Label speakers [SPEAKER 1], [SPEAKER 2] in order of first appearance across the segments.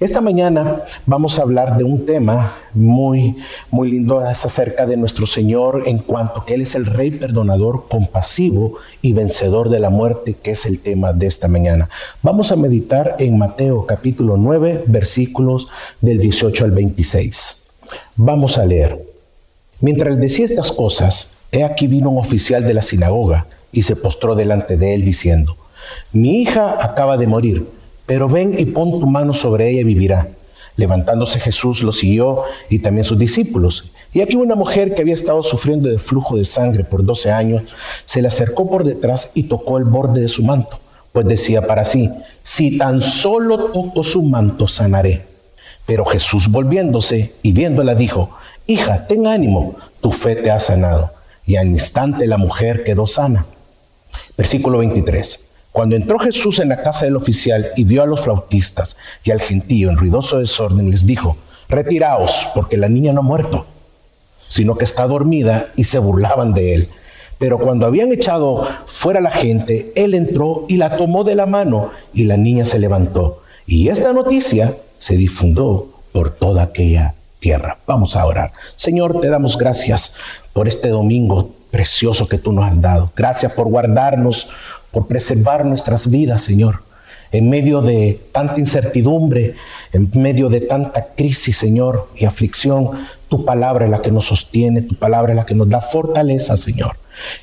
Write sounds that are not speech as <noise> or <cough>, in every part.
[SPEAKER 1] Esta mañana vamos a hablar de un tema muy, muy lindo, acerca de nuestro Señor en cuanto que Él es el Rey perdonador, compasivo y vencedor de la muerte, que es el tema de esta mañana. Vamos a meditar en Mateo capítulo 9, versículos del 18 al 26. Vamos a leer. Mientras decía estas cosas, he aquí vino un oficial de la sinagoga y se postró delante de él diciendo, mi hija acaba de morir pero ven y pon tu mano sobre ella y vivirá. Levantándose Jesús lo siguió y también sus discípulos. Y aquí una mujer que había estado sufriendo de flujo de sangre por 12 años, se le acercó por detrás y tocó el borde de su manto, pues decía para sí, si tan solo toco su manto, sanaré. Pero Jesús volviéndose y viéndola dijo, hija, ten ánimo, tu fe te ha sanado. Y al instante la mujer quedó sana. Versículo 23. Cuando entró Jesús en la casa del oficial y vio a los flautistas y al gentío en ruidoso desorden, les dijo, retiraos, porque la niña no ha muerto, sino que está dormida, y se burlaban de él. Pero cuando habían echado fuera la gente, él entró y la tomó de la mano, y la niña se levantó. Y esta noticia se difundió por toda aquella tierra. Vamos a orar. Señor, te damos gracias por este domingo precioso que tú nos has dado. Gracias por guardarnos, por preservar nuestras vidas, Señor. En medio de tanta incertidumbre, en medio de tanta crisis, Señor, y aflicción, tu palabra es la que nos sostiene, tu palabra es la que nos da fortaleza, Señor.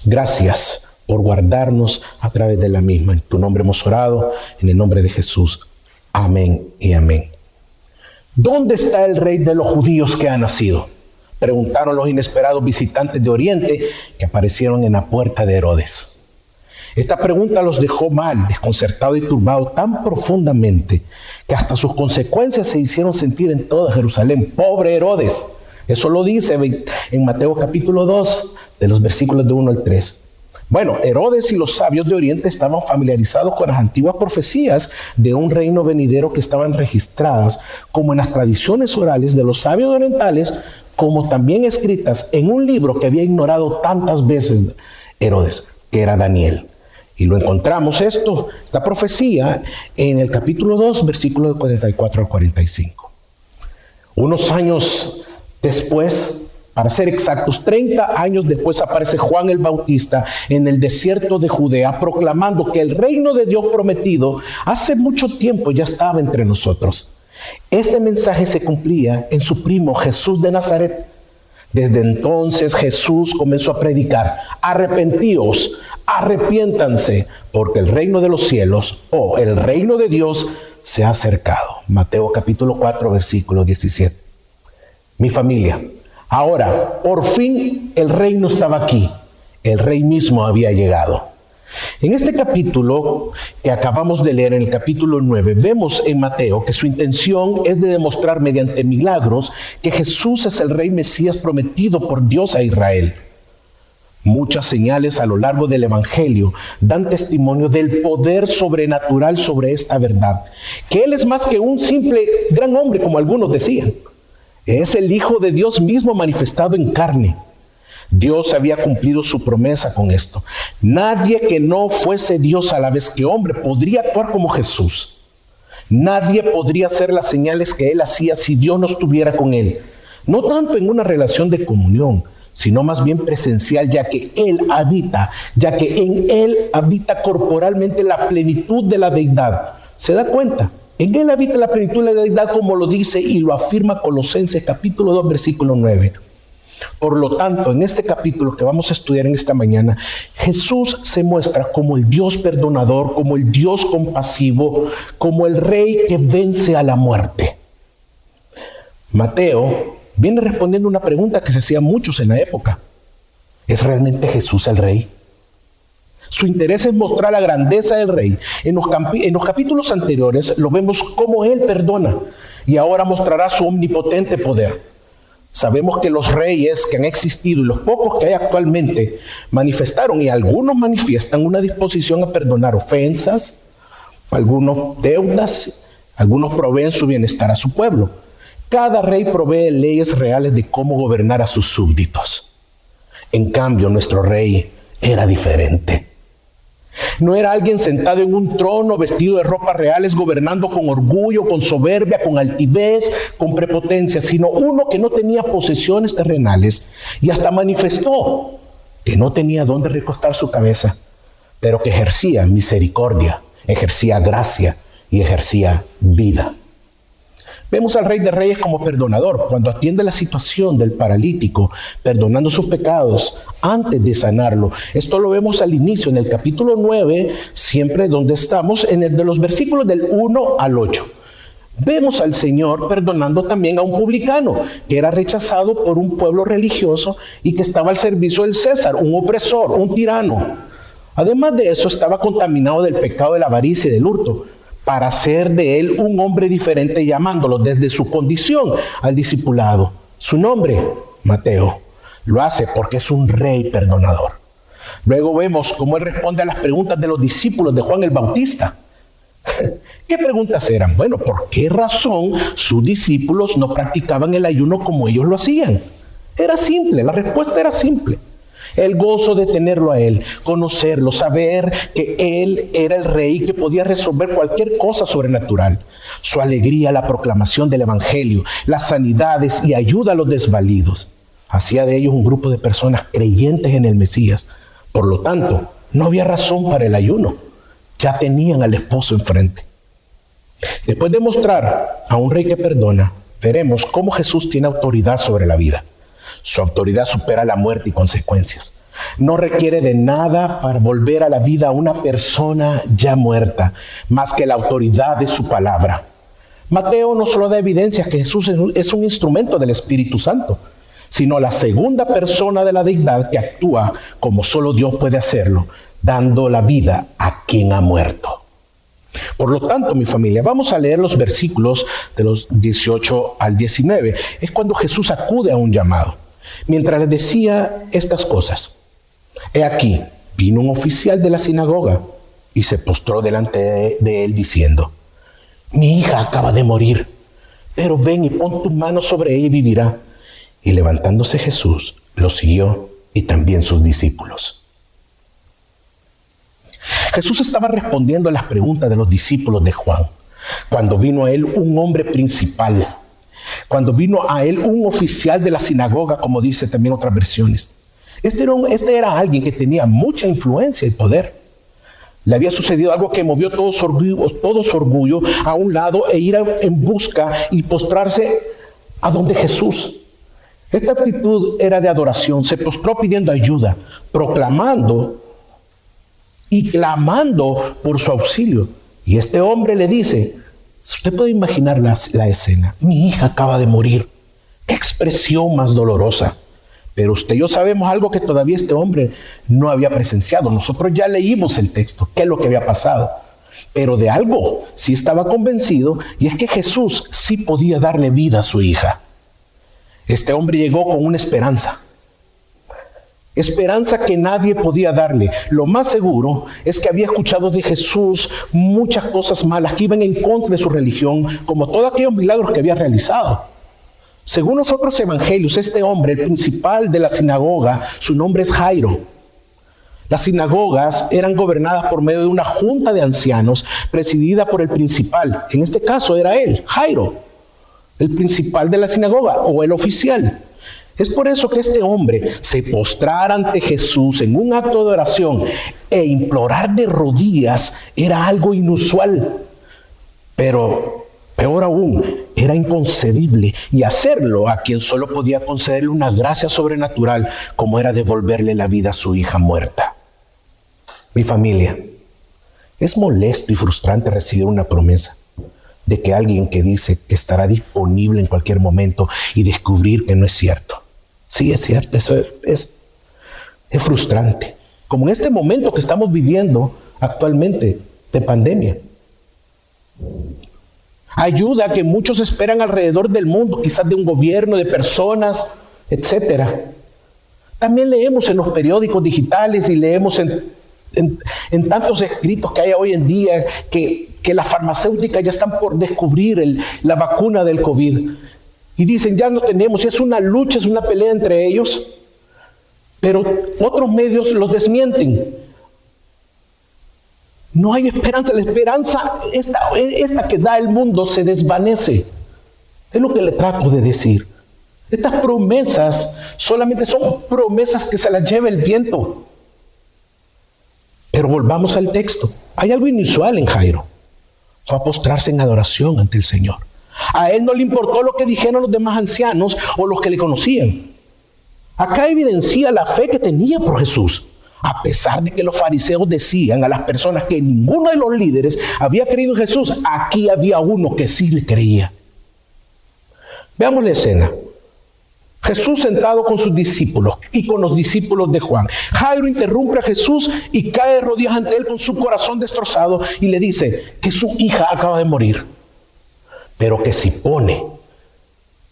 [SPEAKER 1] Gracias por guardarnos a través de la misma. En tu nombre hemos orado, en el nombre de Jesús. Amén y amén. ¿Dónde está el rey de los judíos que ha nacido? Preguntaron los inesperados visitantes de Oriente que aparecieron en la puerta de Herodes. Esta pregunta los dejó mal, desconcertado y turbado tan profundamente que hasta sus consecuencias se hicieron sentir en toda Jerusalén. Pobre Herodes. Eso lo dice en Mateo capítulo 2, de los versículos de 1 al 3. Bueno, Herodes y los sabios de Oriente estaban familiarizados con las antiguas profecías de un reino venidero que estaban registradas como en las tradiciones orales de los sabios orientales, como también escritas en un libro que había ignorado tantas veces Herodes, que era Daniel. Y lo encontramos esto, esta profecía, en el capítulo 2, versículos de 44 al 45. Unos años después, para ser exactos, 30 años después aparece Juan el Bautista en el desierto de Judea proclamando que el reino de Dios prometido hace mucho tiempo ya estaba entre nosotros. Este mensaje se cumplía en su primo Jesús de Nazaret. Desde entonces Jesús comenzó a predicar, arrepentíos, arrepiéntanse, porque el reino de los cielos o el reino de Dios se ha acercado. Mateo capítulo 4, versículo 17. Mi familia, ahora, por fin el reino estaba aquí, el rey mismo había llegado. En este capítulo que acabamos de leer, en el capítulo 9, vemos en Mateo que su intención es de demostrar mediante milagros que Jesús es el rey Mesías prometido por Dios a Israel. Muchas señales a lo largo del Evangelio dan testimonio del poder sobrenatural sobre esta verdad, que Él es más que un simple gran hombre, como algunos decían. Es el Hijo de Dios mismo manifestado en carne. Dios había cumplido su promesa con esto. Nadie que no fuese Dios a la vez que hombre podría actuar como Jesús. Nadie podría hacer las señales que Él hacía si Dios no estuviera con Él. No tanto en una relación de comunión, sino más bien presencial, ya que Él habita, ya que en Él habita corporalmente la plenitud de la deidad. ¿Se da cuenta? En Él habita la plenitud de la deidad como lo dice y lo afirma Colosenses capítulo 2 versículo 9. Por lo tanto, en este capítulo que vamos a estudiar en esta mañana, Jesús se muestra como el Dios perdonador, como el Dios compasivo, como el Rey que vence a la muerte. Mateo viene respondiendo una pregunta que se hacía muchos en la época. ¿Es realmente Jesús el rey? Su interés es mostrar la grandeza del rey. En los, en los, capítulos anteriores lo vemos cómo él perdona y ahora mostrará su omnipotente poder. Sabemos que los reyes que han existido y los pocos que hay actualmente manifestaron y algunos manifiestan una disposición a perdonar ofensas, algunos deudas, algunos proveen su bienestar a su pueblo. Cada rey provee leyes reales de cómo gobernar a sus súbditos. En cambio, nuestro rey era diferente. No era alguien sentado en un trono vestido de ropas reales, gobernando con orgullo, con soberbia, con altivez, con prepotencia, sino uno que no tenía posesiones terrenales y hasta manifestó que no tenía dónde recostar su cabeza, pero que ejercía misericordia, ejercía gracia y ejercía vida. Vemos al Rey de Reyes como perdonador cuando atiende la situación del paralítico, perdonando sus pecados antes de sanarlo. Esto lo vemos al inicio, en el capítulo 9, siempre donde estamos, en el de los versículos del 1 al 8. Vemos al Señor perdonando también a un publicano que era rechazado por un pueblo religioso y que estaba al servicio del César, un opresor, un tirano. Además de eso, estaba contaminado del pecado de la avaricia y del hurto para hacer de él un hombre diferente, llamándolo desde su condición al discipulado. Su nombre, Mateo. Lo hace porque es un rey perdonador. Luego vemos cómo él responde a las preguntas de los discípulos de Juan el Bautista. <laughs> ¿Qué preguntas eran? Bueno, ¿por qué razón sus discípulos no practicaban el ayuno como ellos lo hacían? Era simple, la respuesta era simple. El gozo de tenerlo a Él, conocerlo, saber que Él era el rey que podía resolver cualquier cosa sobrenatural. Su alegría, la proclamación del Evangelio, las sanidades y ayuda a los desvalidos. Hacía de ellos un grupo de personas creyentes en el Mesías. Por lo tanto, no había razón para el ayuno. Ya tenían al esposo enfrente. Después de mostrar a un rey que perdona, veremos cómo Jesús tiene autoridad sobre la vida. Su autoridad supera la muerte y consecuencias. No requiere de nada para volver a la vida a una persona ya muerta, más que la autoridad de su palabra. Mateo no solo da evidencia que Jesús es un instrumento del Espíritu Santo, sino la segunda persona de la deidad que actúa como solo Dios puede hacerlo, dando la vida a quien ha muerto. Por lo tanto, mi familia, vamos a leer los versículos de los 18 al 19. Es cuando Jesús acude a un llamado. Mientras le decía estas cosas, he aquí, vino un oficial de la sinagoga y se postró delante de, él diciendo, mi hija acaba de morir, pero ven y pon tu mano sobre ella y vivirá. Y levantándose Jesús, lo siguió y también sus discípulos. Jesús estaba respondiendo a las preguntas de los discípulos de Juan, cuando vino a él un hombre principal cuando vino a él un oficial de la sinagoga, como dice también otras versiones. Este era, este alguien que tenía mucha influencia y poder. Le había sucedido algo que movió todo su orgullo a un lado e ir en busca y postrarse a donde Jesús. Esta actitud era de adoración. Se postró pidiendo ayuda, proclamando y clamando por su auxilio. Y este hombre le dice, Usted puede imaginar la, la escena. Mi hija acaba de morir. Qué expresión más dolorosa. Pero usted y yo sabemos algo que todavía este hombre no había presenciado. Nosotros ya leímos el texto, qué es lo que había pasado. Pero de algo sí estaba convencido y es que Jesús sí podía darle vida a su hija. Este hombre llegó con una esperanza. Esperanza que nadie podía darle. Lo más seguro es que había escuchado de Jesús muchas cosas malas que iban en contra de su religión, como todos aquellos milagros que había realizado. Según los otros evangelios, este hombre, el principal de la sinagoga, su nombre es Jairo. Las sinagogas eran gobernadas por medio de una junta de ancianos presidida por el principal. En este caso era él, Jairo, el principal de la sinagoga o el oficial. Es por eso que este hombre se postrar ante Jesús en un acto de oración e implorar de rodillas era algo inusual. Pero peor aún, era inconcebible y hacerlo a quien solo podía concederle una gracia sobrenatural como era devolverle la vida a su hija muerta. Mi familia, es molesto y frustrante recibir una promesa de que alguien que dice que estará disponible en cualquier momento y descubrir que no es cierto. Sí, es cierto, eso es, es, frustrante. Como en este momento que estamos viviendo actualmente de pandemia. Ayuda que muchos esperan alrededor del mundo, quizás de un gobierno, de personas, etc. También leemos en los periódicos digitales y leemos en, en, tantos escritos que hay hoy en día que, que las farmacéuticas ya están por descubrir la vacuna del COVID. Y dicen, ya no tenemos, es una lucha, es una pelea entre ellos. Pero otros medios los desmienten. No hay esperanza. La esperanza, esta, esta que da el mundo, se desvanece. Es lo que le trato de decir. Estas promesas solamente son promesas que se las lleva el viento. Pero volvamos al texto. Hay algo inusual en Jairo. Fue a postrarse en adoración ante el Señor. A él no le importó lo que dijeron los demás ancianos o los que le conocían. Acá evidencia la fe que tenía por Jesús. A pesar de que los fariseos decían a las personas que ninguno de los líderes había creído en Jesús, aquí había uno que sí le creía. Veamos la escena. Jesús sentado con sus discípulos y con los discípulos de Juan. Jairo interrumpe a Jesús y cae rodillas ante él con su corazón destrozado y le dice que su hija acaba de morir, pero que si pone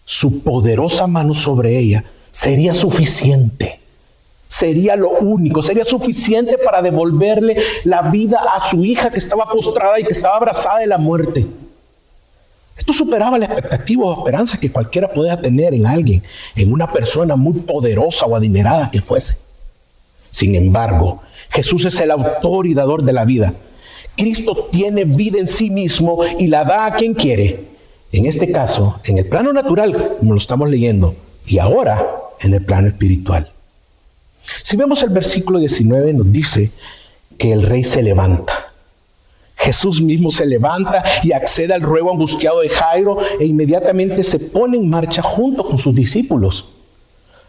[SPEAKER 1] su poderosa mano sobre ella, sería suficiente. Sería lo único, sería suficiente para devolverle la vida a su hija que estaba postrada y que estaba abrazada de la muerte. Esto superaba la expectativa o esperanza que cualquiera podía tener en alguien, en una persona muy poderosa o adinerada que fuese. Sin embargo, Jesús es el autor y dador de la vida. Cristo tiene vida en sí mismo y la da a quien quiere. En este caso, en el plano natural, como lo estamos leyendo, y ahora en el plano espiritual. Si vemos el versículo 19, nos dice que el rey se levanta. Jesús mismo se levanta y accede al ruego angustiado de Jairo e inmediatamente se pone en marcha junto con sus discípulos.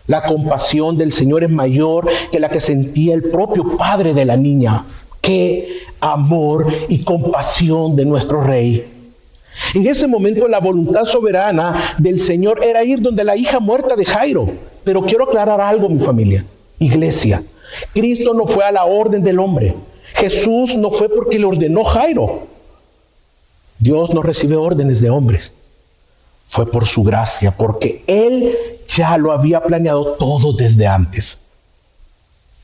[SPEAKER 1] La compasión del Señor es mayor que la que sentía el propio padre de la niña. Qué amor y compasión de nuestro rey. En ese momento la voluntad soberana del Señor era ir donde la hija muerta de Jairo. Pero quiero aclarar algo, mi familia. Iglesia, Cristo no fue a la orden del hombre. Jesús no fue porque le ordenó Jairo. Dios no recibe órdenes de hombres. Fue por su gracia, porque Él ya lo había planeado todo desde antes.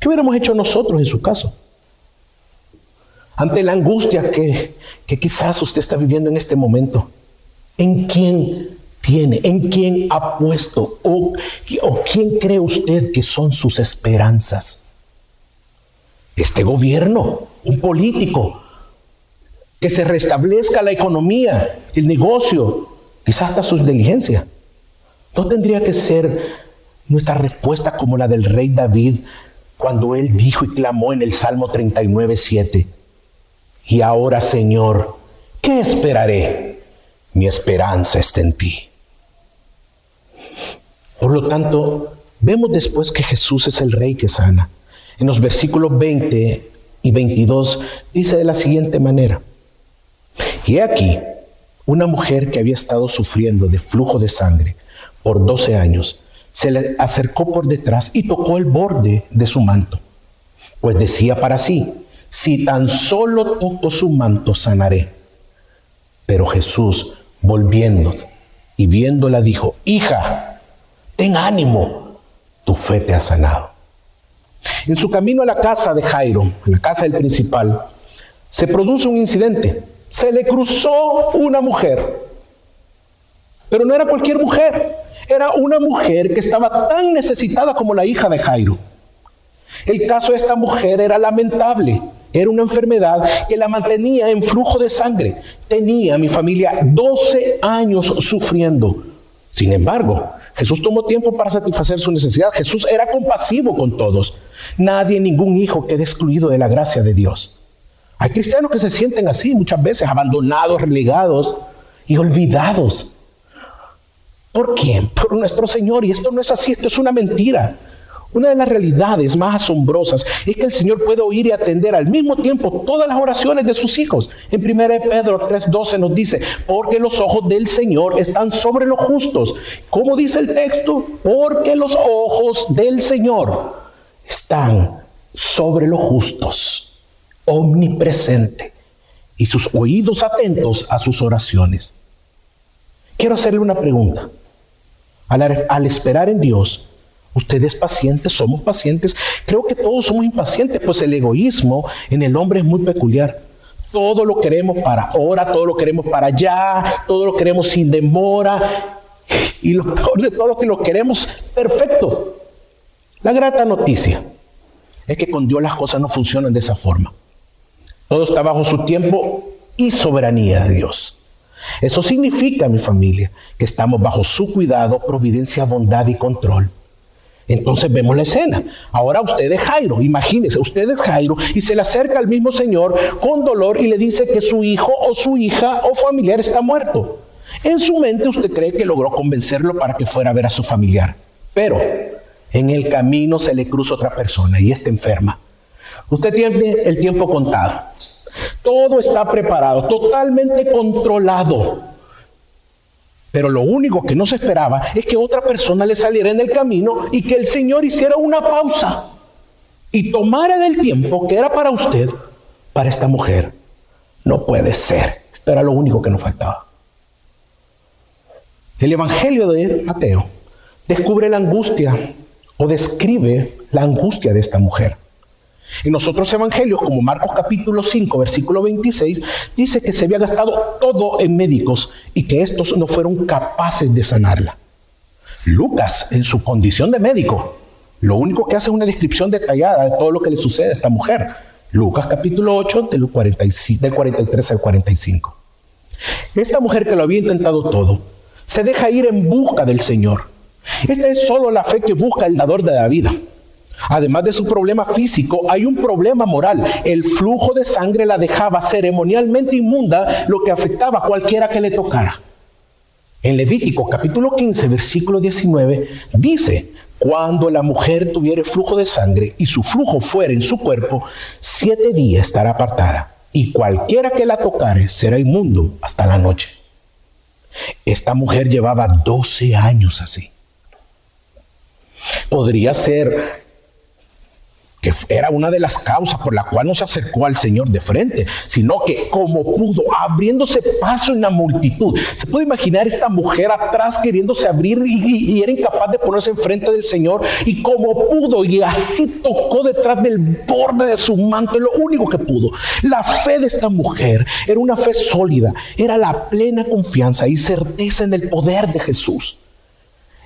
[SPEAKER 1] ¿Qué hubiéramos hecho nosotros en su caso? Ante la angustia que, que quizás usted está viviendo en este momento, ¿en quién tiene, en quién ha puesto o, o quién cree usted que son sus esperanzas? este gobierno, un político, que se restablezca la economía, el negocio, quizás hasta sus diligencias. ¿No tendría que ser nuestra respuesta como la del rey David cuando él dijo y clamó en el Salmo 39, 7? Y ahora, Señor, ¿qué esperaré? Mi esperanza está en ti. Por lo tanto, vemos después que Jesús es el rey que sana en los versículos 20 y 22 dice de la siguiente manera, y he aquí una mujer que había estado sufriendo de flujo de sangre por 12 años, se le acercó por detrás y tocó el borde de su manto, pues decía para sí, si tan solo toco su manto sanaré. Pero Jesús, volviendo y viéndola, dijo, hija, ten ánimo, tu fe te ha sanado. En su camino a la casa de Jairo, a la casa del principal, se produce un incidente. Se le cruzó una mujer. Pero no era cualquier mujer. Era una mujer que estaba tan necesitada como la hija de Jairo. El caso de esta mujer era lamentable. Era una enfermedad que la mantenía en flujo de sangre. Tenía mi familia 12 años sufriendo. Sin embargo, Jesús tomó tiempo para satisfacer su necesidad. Jesús era compasivo con todos. Nadie, ningún hijo queda excluido de la gracia de Dios. Hay cristianos que se sienten así muchas veces, abandonados, relegados y olvidados. ¿Por quién? Por nuestro Señor. Y esto no es así, esto es una mentira. Una de las realidades más asombrosas es que el Señor puede oír y atender al mismo tiempo todas las oraciones de sus hijos. En 1 Pedro 3:12 nos dice, porque los ojos del Señor están sobre los justos. ¿Cómo dice el texto? Porque los ojos del Señor están sobre los justos, omnipresente, y sus oídos atentos a sus oraciones. Quiero hacerle una pregunta. Al, al esperar en Dios, Usted es paciente, somos pacientes. Creo que todos somos impacientes, pues el egoísmo en el hombre es muy peculiar. Todo lo queremos para ahora, todo lo queremos para allá, todo lo queremos sin demora. Y lo peor de todo es que lo queremos perfecto. La grata noticia es que con Dios las cosas no funcionan de esa forma. Todo está bajo su tiempo y soberanía de Dios. Eso significa, mi familia, que estamos bajo su cuidado, providencia, bondad y control. Entonces vemos la escena. Ahora usted es Jairo, imagínese, usted es Jairo y se le acerca al mismo Señor con dolor y le dice que su hijo o su hija o familiar está muerto. En su mente usted cree que logró convencerlo para que fuera a ver a su familiar. Pero en el camino se le cruza otra persona y está enferma. Usted tiene el tiempo contado. Todo está preparado, totalmente controlado. Pero lo único que no se esperaba es que otra persona le saliera en el camino y que el Señor hiciera una pausa y tomara del tiempo que era para usted, para esta mujer. No puede ser. Esto era lo único que nos faltaba. El Evangelio de Mateo descubre la angustia o describe la angustia de esta mujer. En los otros evangelios, como Marcos capítulo 5, versículo 26, dice que se había gastado todo en médicos y que estos no fueron capaces de sanarla. Lucas, en su condición de médico, lo único que hace es una descripción detallada de todo lo que le sucede a esta mujer. Lucas capítulo 8, del, 43 al 45. Esta mujer que lo había intentado todo, se deja ir en busca del Señor. Esta es solo la fe que busca el dador de la vida. Además de su problema físico, hay un problema moral. El flujo de sangre la dejaba ceremonialmente inmunda, lo que afectaba a cualquiera que le tocara. En Levítico capítulo 15, versículo 19, dice, cuando la mujer tuviere flujo de sangre y su flujo fuera en su cuerpo, siete días estará apartada, y cualquiera que la tocare será inmundo hasta la noche. Esta mujer llevaba 12 años así. Podría ser era una de las causas por la cual no se acercó al Señor de frente, sino que como pudo, abriéndose paso en la multitud. Se puede imaginar esta mujer atrás queriéndose abrir y, era incapaz de ponerse enfrente del Señor y como pudo y así tocó detrás del borde de su manto, lo único que pudo. La fe de esta mujer era una fe sólida, era la plena confianza y certeza en el poder de Jesús.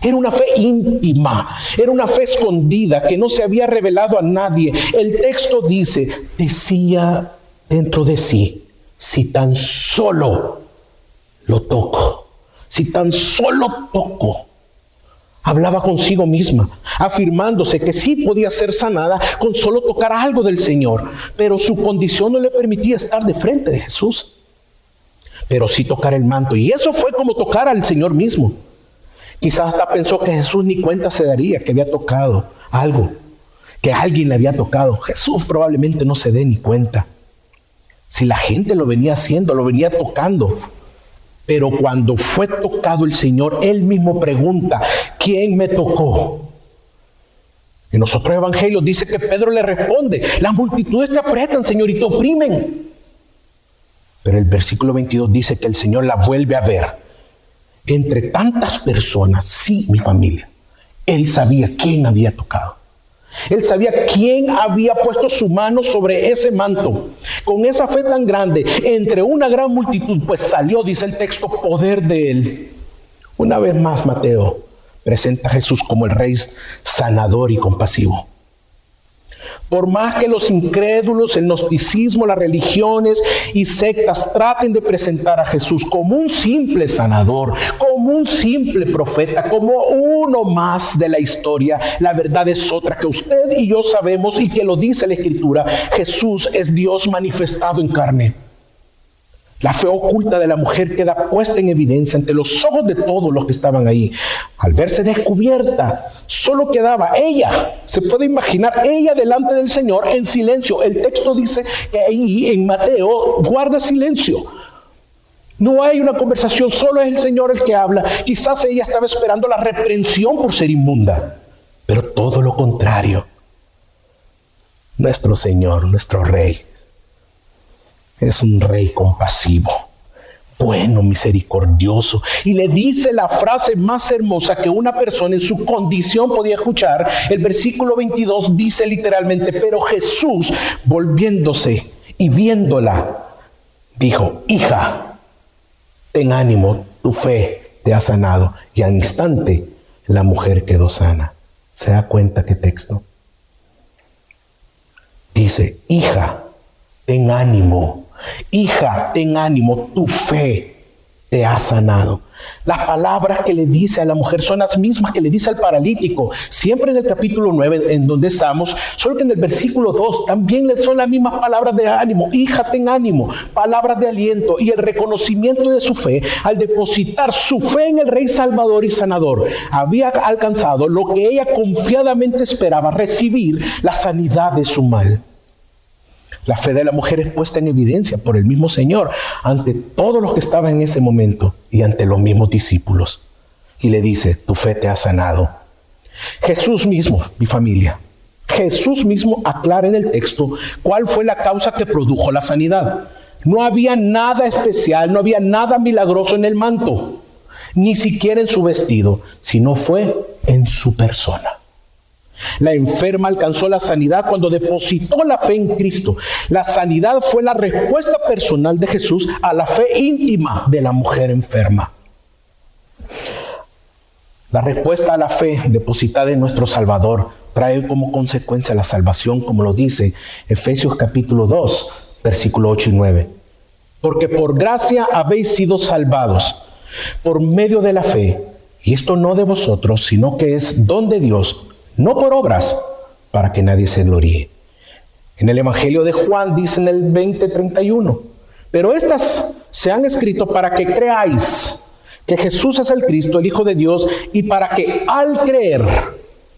[SPEAKER 1] Era una fe íntima, era una fe escondida que no se había revelado a nadie. El texto dice, decía dentro de sí, si tan solo lo toco, si tan solo toco. Hablaba consigo misma, afirmándose que sí podía ser sanada con solo tocar algo del Señor, pero su condición no le permitía estar de frente de Jesús, pero sí tocar el manto. Y eso fue como tocar al Señor mismo. Quizás hasta pensó que Jesús ni cuenta se daría que había tocado algo, que alguien le había tocado. Jesús probablemente no se dé ni cuenta. Si la gente lo venía haciendo, lo venía tocando. Pero cuando fue tocado el Señor, Él mismo pregunta, ¿quién me tocó? En los otros evangelios dice que Pedro le responde, las multitudes te apretan, Señor, y te oprimen. Pero el versículo 22 dice que el Señor la vuelve a ver entre tantas personas, sí, mi familia, él sabía quién había tocado. Él sabía quién había puesto su mano sobre ese manto. Con esa fe tan grande, entre una gran multitud, pues salió, dice el texto, poder de él. Una vez más, Mateo presenta a Jesús como el rey sanador y compasivo. Por más que los incrédulos, el gnosticismo, las religiones y sectas traten de presentar a Jesús como un simple sanador, como un simple profeta, como uno más de la historia, la verdad es otra que usted y yo sabemos y que lo dice la Escritura. Jesús es Dios manifestado en carne. La fe oculta de la mujer queda puesta en evidencia ante los ojos de todos los que estaban ahí. Al verse descubierta, solo quedaba ella. Se puede imaginar ella delante del Señor en silencio. El texto dice que ahí en Mateo guarda silencio. No hay una conversación, solo es el Señor el que habla. Quizás ella estaba esperando la reprensión por ser inmunda, pero todo lo contrario. Nuestro Señor, nuestro Rey, es un rey compasivo, bueno, misericordioso. Y le dice la frase más hermosa que una persona en su condición podía escuchar. El versículo 22 dice literalmente, pero Jesús, volviéndose y viéndola, dijo, hija, ten ánimo, tu fe te ha sanado. Y al instante la mujer quedó sana. ¿Se da cuenta qué texto? Dice, hija, ten ánimo. Hija, ten ánimo, tu fe te ha sanado. Las palabras que le dice a la mujer son las mismas que le dice al paralítico, siempre en el capítulo 9 en donde estamos, solo que en el versículo 2 también son las mismas palabras de ánimo, hija ten ánimo, palabras de aliento y el reconocimiento de su fe al depositar su fe en el Rey Salvador y Sanador. Había alcanzado lo que ella confiadamente esperaba, recibir la sanidad de su mal. La fe de la mujer es puesta en evidencia por el mismo Señor ante todos los que estaban en ese momento y ante los mismos discípulos. Y le dice, tu fe te ha sanado. Jesús mismo, mi familia, Jesús mismo aclara en el texto cuál fue la causa que produjo la sanidad. No había nada especial, no había nada milagroso en el manto, ni siquiera en su vestido, sino fue en su persona. La enferma alcanzó la sanidad cuando depositó la fe en Cristo. La sanidad fue la respuesta personal de Jesús a la fe íntima de la mujer enferma. La respuesta a la fe depositada en nuestro Salvador trae como consecuencia la salvación, como lo dice Efesios capítulo 2, versículo 8 y 9. Porque por gracia habéis sido salvados por medio de la fe, y esto no de vosotros, sino que es don de Dios no por obras, para que nadie se gloríe. En el Evangelio de Juan dice en el 20:31, pero estas se han escrito para que creáis que Jesús es el Cristo, el Hijo de Dios, y para que al creer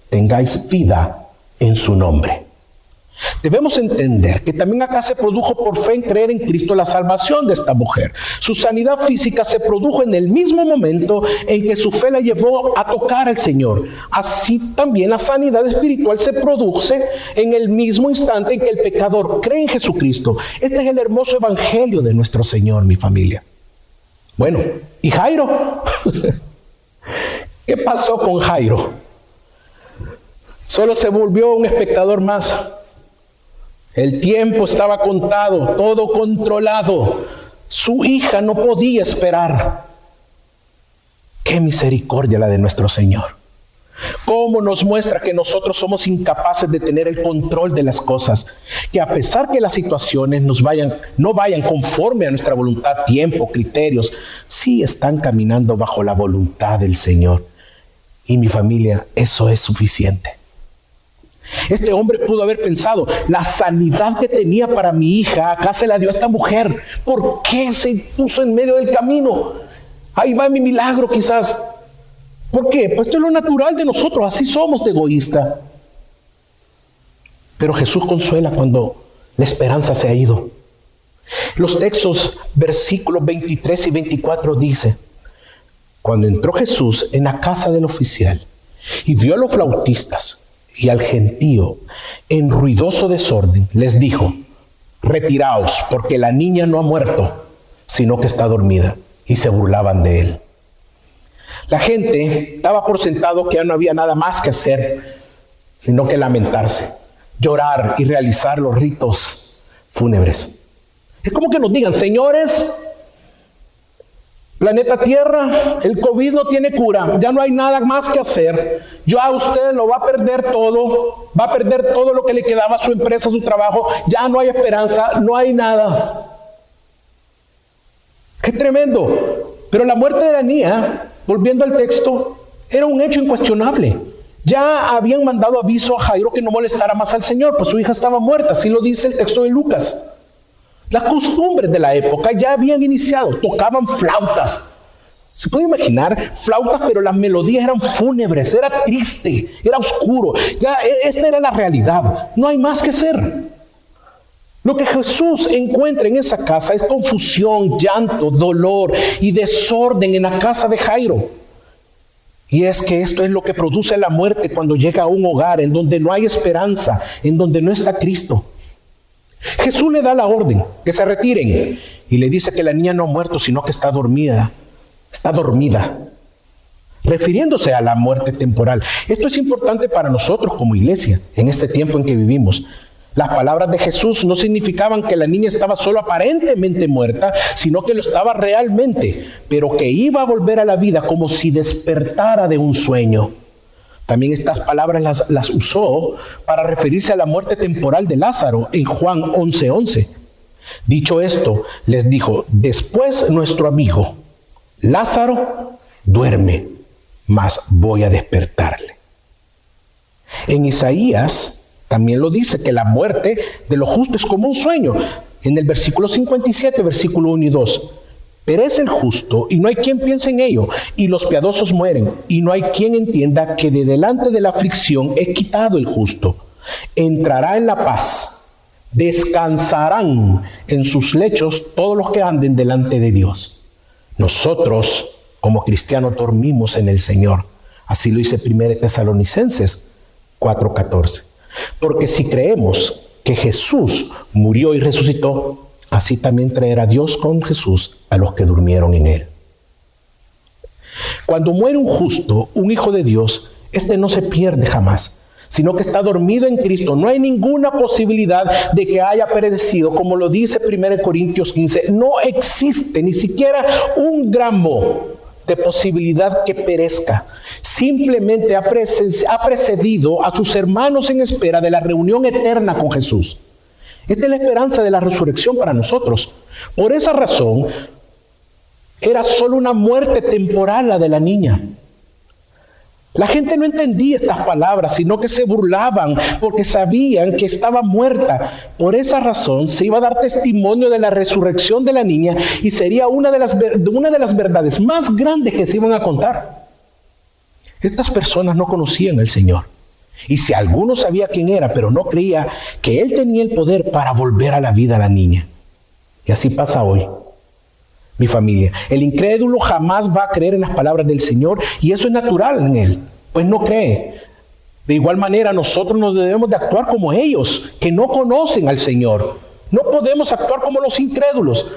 [SPEAKER 1] tengáis vida en su nombre. Debemos entender que también acá se produjo por fe en creer en Cristo la salvación de esta mujer. Su sanidad física se produjo en el mismo momento en que su fe la llevó a tocar al Señor. Así también la sanidad espiritual se produce en el mismo instante en que el pecador cree en Jesucristo. Este es el hermoso evangelio de nuestro Señor, mi familia. Bueno, ¿y Jairo? <laughs> ¿Qué pasó con Jairo? Solo se volvió un espectador más. El tiempo estaba contado, todo controlado. Su hija no podía esperar. Qué misericordia la de nuestro Señor. ¿Cómo nos muestra que nosotros somos incapaces de tener el control de las cosas? Que a pesar que las situaciones vayan, no vayan conforme a nuestra voluntad, tiempo, criterios, sí están caminando bajo la voluntad del Señor. Y mi familia, eso es suficiente. Este hombre pudo haber pensado, la sanidad que tenía para mi hija, acá se la dio a esta mujer. ¿Por qué se puso en medio del camino? Ahí va mi milagro quizás. ¿Por qué? Pues esto es lo natural de nosotros, así somos de egoísta. Pero Jesús consuela cuando la esperanza se ha ido. Los textos, versículos 23 y 24 dice, cuando entró Jesús en la casa del oficial y vio a los flautistas, y al gentío en ruidoso desorden les dijo, retiraos, porque la niña no ha muerto, sino que está dormida. Y se burlaban de él. La gente daba por sentado que ya no había nada más que hacer, sino que lamentarse, llorar y realizar los ritos fúnebres. Es como que nos digan, señores, Planeta Tierra, el COVID no tiene cura, ya no hay nada más que hacer. Yo a usted lo va a perder todo, va a perder todo lo que le quedaba a su empresa, a su trabajo, ya no hay esperanza, no hay nada. Qué tremendo. Pero la muerte de la niña, volviendo al texto, era un hecho incuestionable. Ya habían mandado aviso a Jairo que no molestara más al Señor, pues su hija estaba muerta, así lo dice el texto de Lucas. Las costumbres de la época ya habían iniciado, tocaban flautas. Se puede imaginar flautas, pero las melodías eran fúnebres, era triste, era oscuro. Ya e, esta era la realidad, no hay más que hacer. Lo que Jesús encuentra en esa casa es confusión, llanto, dolor y desorden en la casa de Jairo. Y es que esto es lo que produce la muerte cuando llega a un hogar en donde no hay esperanza, en donde no está Cristo. Jesús le da la orden que se retiren y le dice que la niña no ha muerto, sino que está dormida. Está dormida. Refiriéndose a la muerte temporal. Esto es importante para nosotros como iglesia en este tiempo en que vivimos. Las palabras de Jesús no significaban que la niña estaba solo aparentemente muerta, sino que lo estaba realmente, pero que iba a volver a la vida como si despertara de un sueño. También estas palabras las, usó para referirse a la muerte temporal de Lázaro en Juan 11:11. Dicho esto, les dijo, después nuestro amigo Lázaro duerme, mas voy a despertarle. En Isaías también lo dice que la muerte de los justos es como un sueño. En el versículo 57, versículo 1 y 2. Perece el justo y no hay quien piense en ello, y los piadosos mueren, y no hay quien entienda que de delante de la aflicción he quitado el justo. Entrará en la paz, descansarán en sus lechos todos los que anden delante de Dios. Nosotros, como cristianos, dormimos en el Señor. Así lo dice 1 Tesalonicenses 4:14. Porque si creemos que Jesús murió y resucitó, así también traerá Dios con Jesús a los que durmieron en él. Cuando muere un justo, un hijo de Dios, este no se pierde jamás, sino que está dormido en Cristo. No hay ninguna posibilidad de que haya perecido, como lo dice 1 Corintios 15. No existe ni siquiera un gramo de posibilidad que perezca. Simplemente ha, precedido a sus hermanos en espera de la reunión eterna con Jesús. Esta es la esperanza de la resurrección para nosotros. Por esa razón, era solo una muerte temporal la de la niña. La gente no entendía estas palabras, sino que se burlaban porque sabían que estaba muerta. Por esa razón se iba a dar testimonio de la resurrección de la niña y sería una de las, una de las verdades más grandes que se iban a contar. Estas personas no conocían al Señor. Y si alguno sabía quién era, pero no creía que Él tenía el poder para volver a la vida a la niña. Y así pasa hoy mi familia. El incrédulo jamás va a creer en las palabras del Señor y eso es natural en él, pues no cree. De igual manera nosotros no debemos de actuar como ellos, que no conocen al Señor. No podemos actuar como los incrédulos.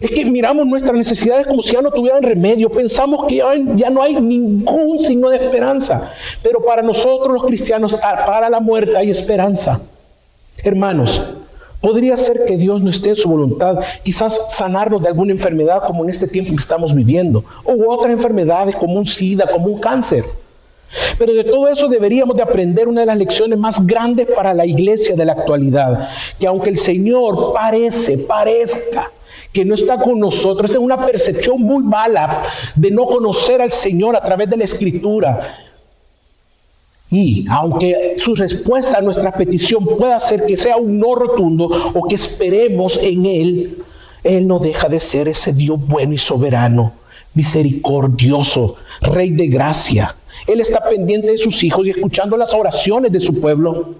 [SPEAKER 1] Es que miramos nuestras necesidades como si ya no tuvieran remedio. Pensamos que ya, no hay ningún signo de esperanza. Pero para nosotros los cristianos, para la muerte hay esperanza. Hermanos, Podría ser que Dios no esté en su voluntad, quizás sanarnos de alguna enfermedad como en este tiempo que estamos viviendo, o otras enfermedades como un SIDA, como un cáncer. Pero de todo eso deberíamos de aprender una de las lecciones más grandes para la iglesia de la actualidad, que aunque el Señor parece, parezca que no está con nosotros, es una percepción muy mala de no conocer al Señor a través de la Escritura, y aunque su respuesta a nuestra petición pueda ser que sea un no rotundo o que esperemos en Él, Él no deja de ser ese Dios bueno y soberano, misericordioso, Rey de gracia. Él está pendiente de sus hijos y escuchando las oraciones de su pueblo.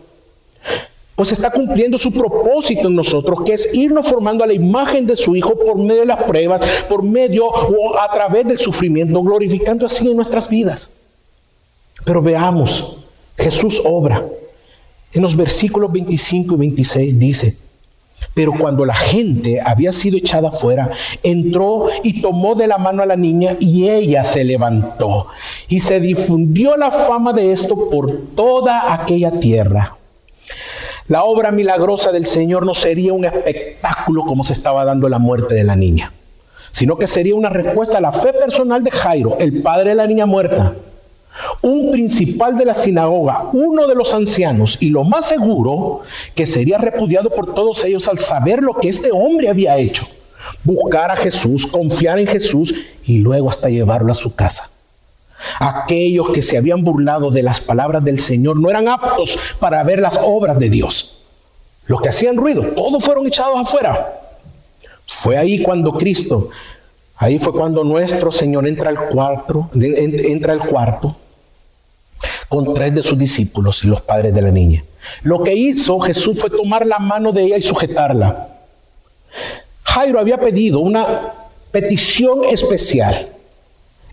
[SPEAKER 1] Pues está cumpliendo su propósito en nosotros, que es irnos formando a la imagen de su Hijo por medio de las pruebas, por medio o a través del sufrimiento, glorificando así en nuestras vidas. Pero veamos, Jesús obra. En los versículos 25 y 26 dice, pero cuando la gente había sido echada fuera, entró y tomó de la mano a la niña y ella se levantó. Y se difundió la fama de esto por toda aquella tierra. La obra milagrosa del Señor no sería un espectáculo como se estaba dando la muerte de la niña, sino que sería una respuesta a la fe personal de Jairo, el padre de la niña muerta un principal de la sinagoga, uno de los ancianos, y lo más seguro que sería repudiado por todos ellos al saber lo que este hombre había hecho. Buscar a Jesús, confiar en Jesús y luego hasta llevarlo a su casa. Aquellos que se habían burlado de las palabras del Señor no eran aptos para ver las obras de Dios. Los que hacían ruido, todos fueron echados afuera. Fue ahí cuando Cristo, ahí fue cuando nuestro Señor entra al cuarto, entra al cuarto con tres de sus discípulos y los padres de la niña. Lo que hizo Jesús fue tomar la mano de ella y sujetarla. Jairo había pedido una petición especial.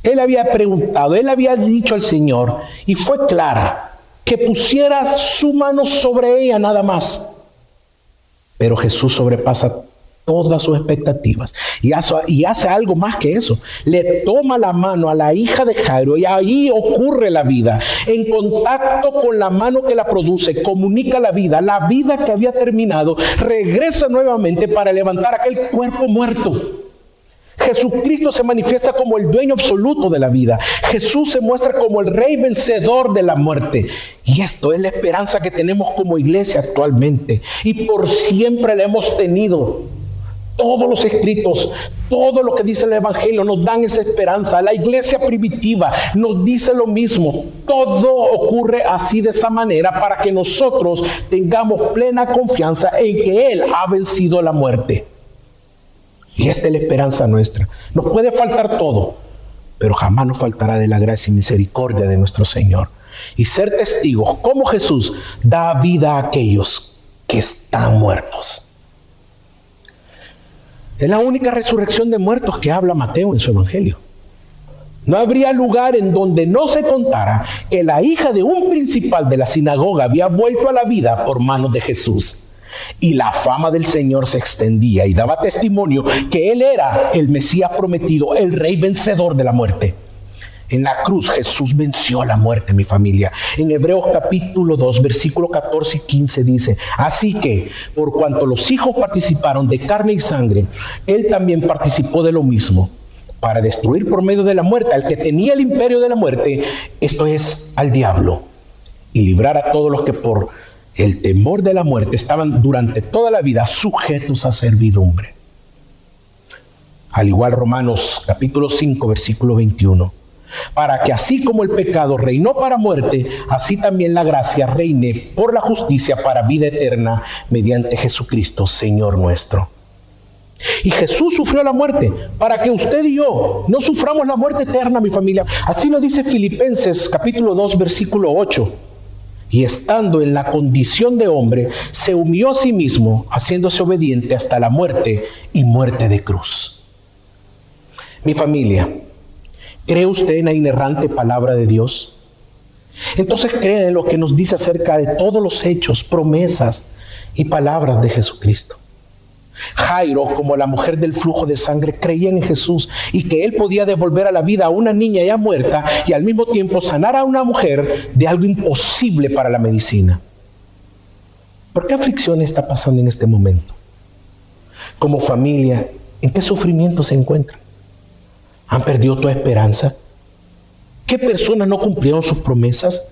[SPEAKER 1] Él había preguntado, él había dicho al Señor y fue clara que pusiera su mano sobre ella nada más. Pero Jesús sobrepasa todas sus expectativas. Y hace, algo más que eso. Le toma la mano a la hija de Jairo y ahí ocurre la vida. En contacto con la mano que la produce, comunica la vida. La vida que había terminado regresa nuevamente para levantar aquel cuerpo muerto. Jesucristo se manifiesta como el dueño absoluto de la vida. Jesús se muestra como el rey vencedor de la muerte. Y esto es la esperanza que tenemos como iglesia actualmente. Y por siempre la hemos tenido. Todos los escritos, todo lo que dice el Evangelio nos dan esa esperanza. La iglesia primitiva nos dice lo mismo. Todo ocurre así de esa manera para que nosotros tengamos plena confianza en que Él ha vencido la muerte. Y esta es la esperanza nuestra. Nos puede faltar todo, pero jamás nos faltará de la gracia y misericordia de nuestro Señor. Y ser testigos como Jesús da vida a aquellos que están muertos. Es la única resurrección de muertos que habla Mateo en su Evangelio. No habría lugar en donde no se contara que la hija de un principal de la sinagoga había vuelto a la vida por manos de Jesús. Y la fama del Señor se extendía y daba testimonio que Él era el Mesías prometido, el rey vencedor de la muerte. En la cruz Jesús venció la muerte, mi familia. En Hebreos capítulo 2, versículo 14 y 15 dice, así que por cuanto los hijos participaron de carne y sangre, Él también participó de lo mismo, para destruir por medio de la muerte al que tenía el imperio de la muerte, esto es, al diablo, y librar a todos los que por el temor de la muerte, estaban durante toda la vida sujetos a servidumbre. Al igual Romanos capítulo 5, versículo 21. Para que así como el pecado reinó para muerte, así también la gracia reine por la justicia para vida eterna mediante Jesucristo, Señor nuestro. Y Jesús sufrió la muerte para que usted y yo no suframos la muerte eterna, mi familia. Así lo dice Filipenses capítulo 2, versículo 8 y estando en la condición de hombre, se humilló a sí mismo, haciéndose obediente hasta la muerte y muerte de cruz. Mi familia, ¿cree usted en la inerrante palabra de Dios? Entonces cree en lo que nos dice acerca de todos los hechos, promesas y palabras de Jesucristo. Jairo, como la mujer del flujo de sangre, creía en Jesús y que él podía devolver a la vida a una niña ya muerta y al mismo tiempo sanar a una mujer de algo imposible para la medicina. ¿Por qué aflicción está pasando en este momento? Como familia, ¿en qué sufrimiento se encuentran? ¿Han perdido toda esperanza? ¿Qué personas no cumplieron sus promesas?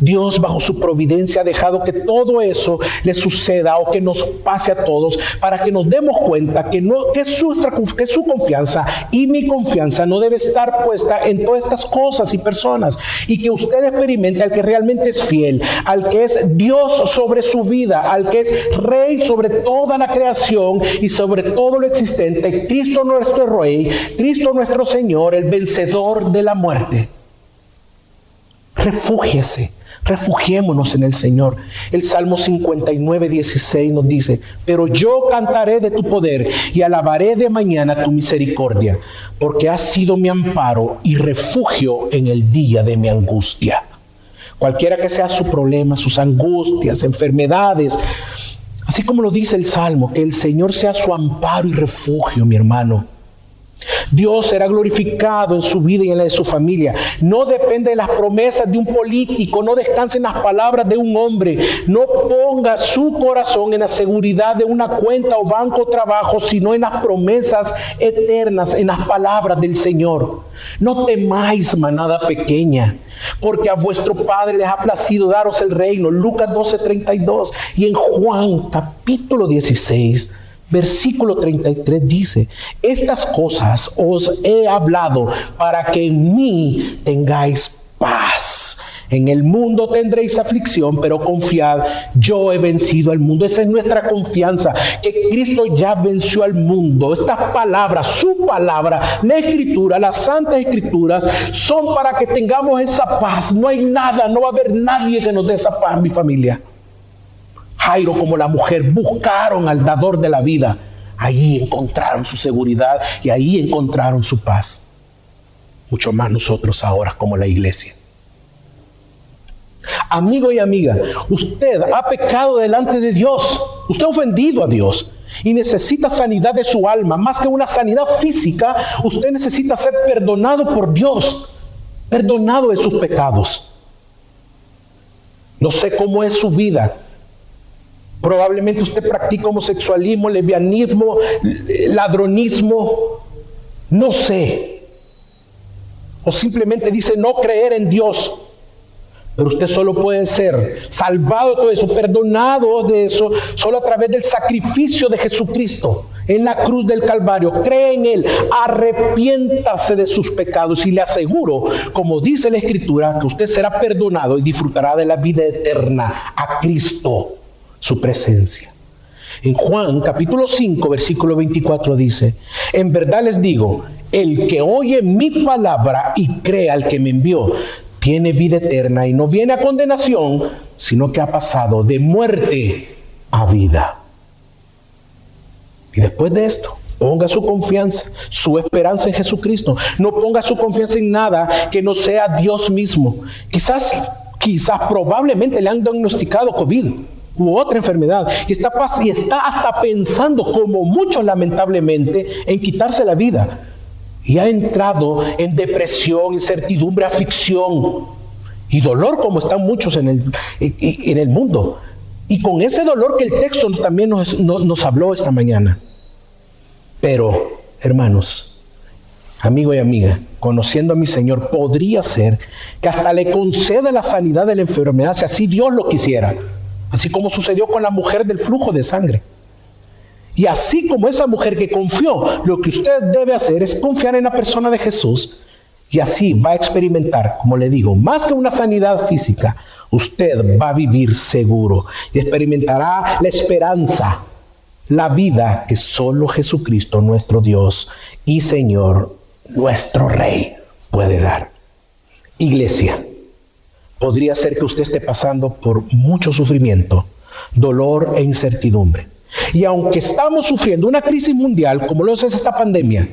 [SPEAKER 1] Dios bajo su providencia ha dejado que todo eso le suceda o que nos pase a todos para que nos demos cuenta que, no, que, su, su confianza y mi confianza no debe estar puesta en todas estas cosas y personas y que usted experimente al que realmente es fiel, al que es Dios sobre su vida, al que es rey sobre toda la creación y sobre todo lo existente, Cristo nuestro rey, Cristo nuestro Señor, el vencedor de la muerte. Refúgiese Refugiémonos en el Señor. El Salmo 59, 16 nos dice, pero yo cantaré de tu poder y alabaré de mañana tu misericordia, porque has sido mi amparo y refugio en el día de mi angustia. Cualquiera que sea su problema, sus angustias, enfermedades, así como lo dice el Salmo, que el Señor sea su amparo y refugio, mi hermano. Dios será glorificado en su vida y en la de su familia. No depende de las promesas de un político, no descanse en las palabras de un hombre. No ponga su corazón en la seguridad de una cuenta o banco o trabajo, sino en las promesas eternas, en las palabras del Señor. No temáis, manada pequeña, porque a vuestro Padre les ha placido daros el reino. Lucas 12:32 y en Juan capítulo 16 Versículo 33 dice, estas cosas os he hablado para que en mí tengáis paz. En el mundo tendréis aflicción, pero confiad, yo he vencido al mundo. Esa es nuestra confianza, que Cristo ya venció al mundo. Estas palabras, su palabra, la escritura, las santas escrituras, son para que tengamos esa paz. No hay nada, no va a haber nadie que nos dé esa paz, mi familia. Jairo como la mujer buscaron al dador de la vida. Ahí encontraron su seguridad y ahí encontraron su paz. Mucho más nosotros ahora como la iglesia. Amigo y amiga, usted ha pecado delante de Dios. Usted ha ofendido a Dios y necesita sanidad de su alma. Más que una sanidad física, usted necesita ser perdonado por Dios, perdonado de sus pecados. No sé cómo es su vida, Probablemente usted practica homosexualismo, lesbianismo, ladronismo, no sé. O simplemente dice no creer en Dios. Pero usted solo puede ser salvado de todo eso, perdonado de eso, solo a través del sacrificio de Jesucristo en la cruz del Calvario. Cree en Él, arrepiéntase de sus pecados y le aseguro, como dice la Escritura, que usted será perdonado y disfrutará de la vida eterna a Cristo, su presencia. En Juan capítulo 5, versículo 24 dice, en verdad les digo, el que oye mi palabra y cree al que me envió, tiene vida eterna y no viene a condenación, sino que ha pasado de muerte a vida. Y después de esto, ponga su confianza, su esperanza en Jesucristo. No ponga su confianza en nada que no sea Dios mismo. Quizás, quizás probablemente le han diagnosticado COVID u otra enfermedad y está, y está hasta pensando, como muchos lamentablemente, en quitarse la vida y ha entrado en depresión, incertidumbre, aflicción y dolor como están muchos en el, en el mundo. Y con ese dolor que el texto también nos, nos habló esta mañana. Pero, hermanos, amigo y amiga, conociendo a mi Señor, podría ser que hasta le conceda la sanidad de la enfermedad si así Dios lo quisiera. Así como sucedió con la mujer del flujo de sangre. Y así como esa mujer que confió, lo que usted debe hacer es confiar en la persona de Jesús y así va a experimentar, como le digo, más que una sanidad física, usted va a vivir seguro y experimentará la esperanza, la vida que solo Jesucristo, nuestro Dios y Señor, nuestro Rey, puede dar. Iglesia, podría ser que usted esté pasando por mucho sufrimiento, dolor e incertidumbre. Y aunque estamos sufriendo una crisis mundial como lo es esta pandemia,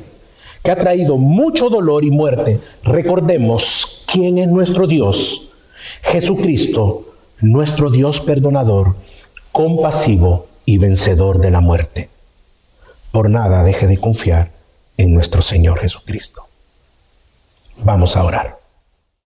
[SPEAKER 1] que ha traído mucho dolor y muerte, recordemos quién es nuestro Dios. Jesucristo, nuestro Dios perdonador, compasivo y vencedor de la muerte. Por nada deje de confiar en nuestro Señor Jesucristo. Vamos a orar.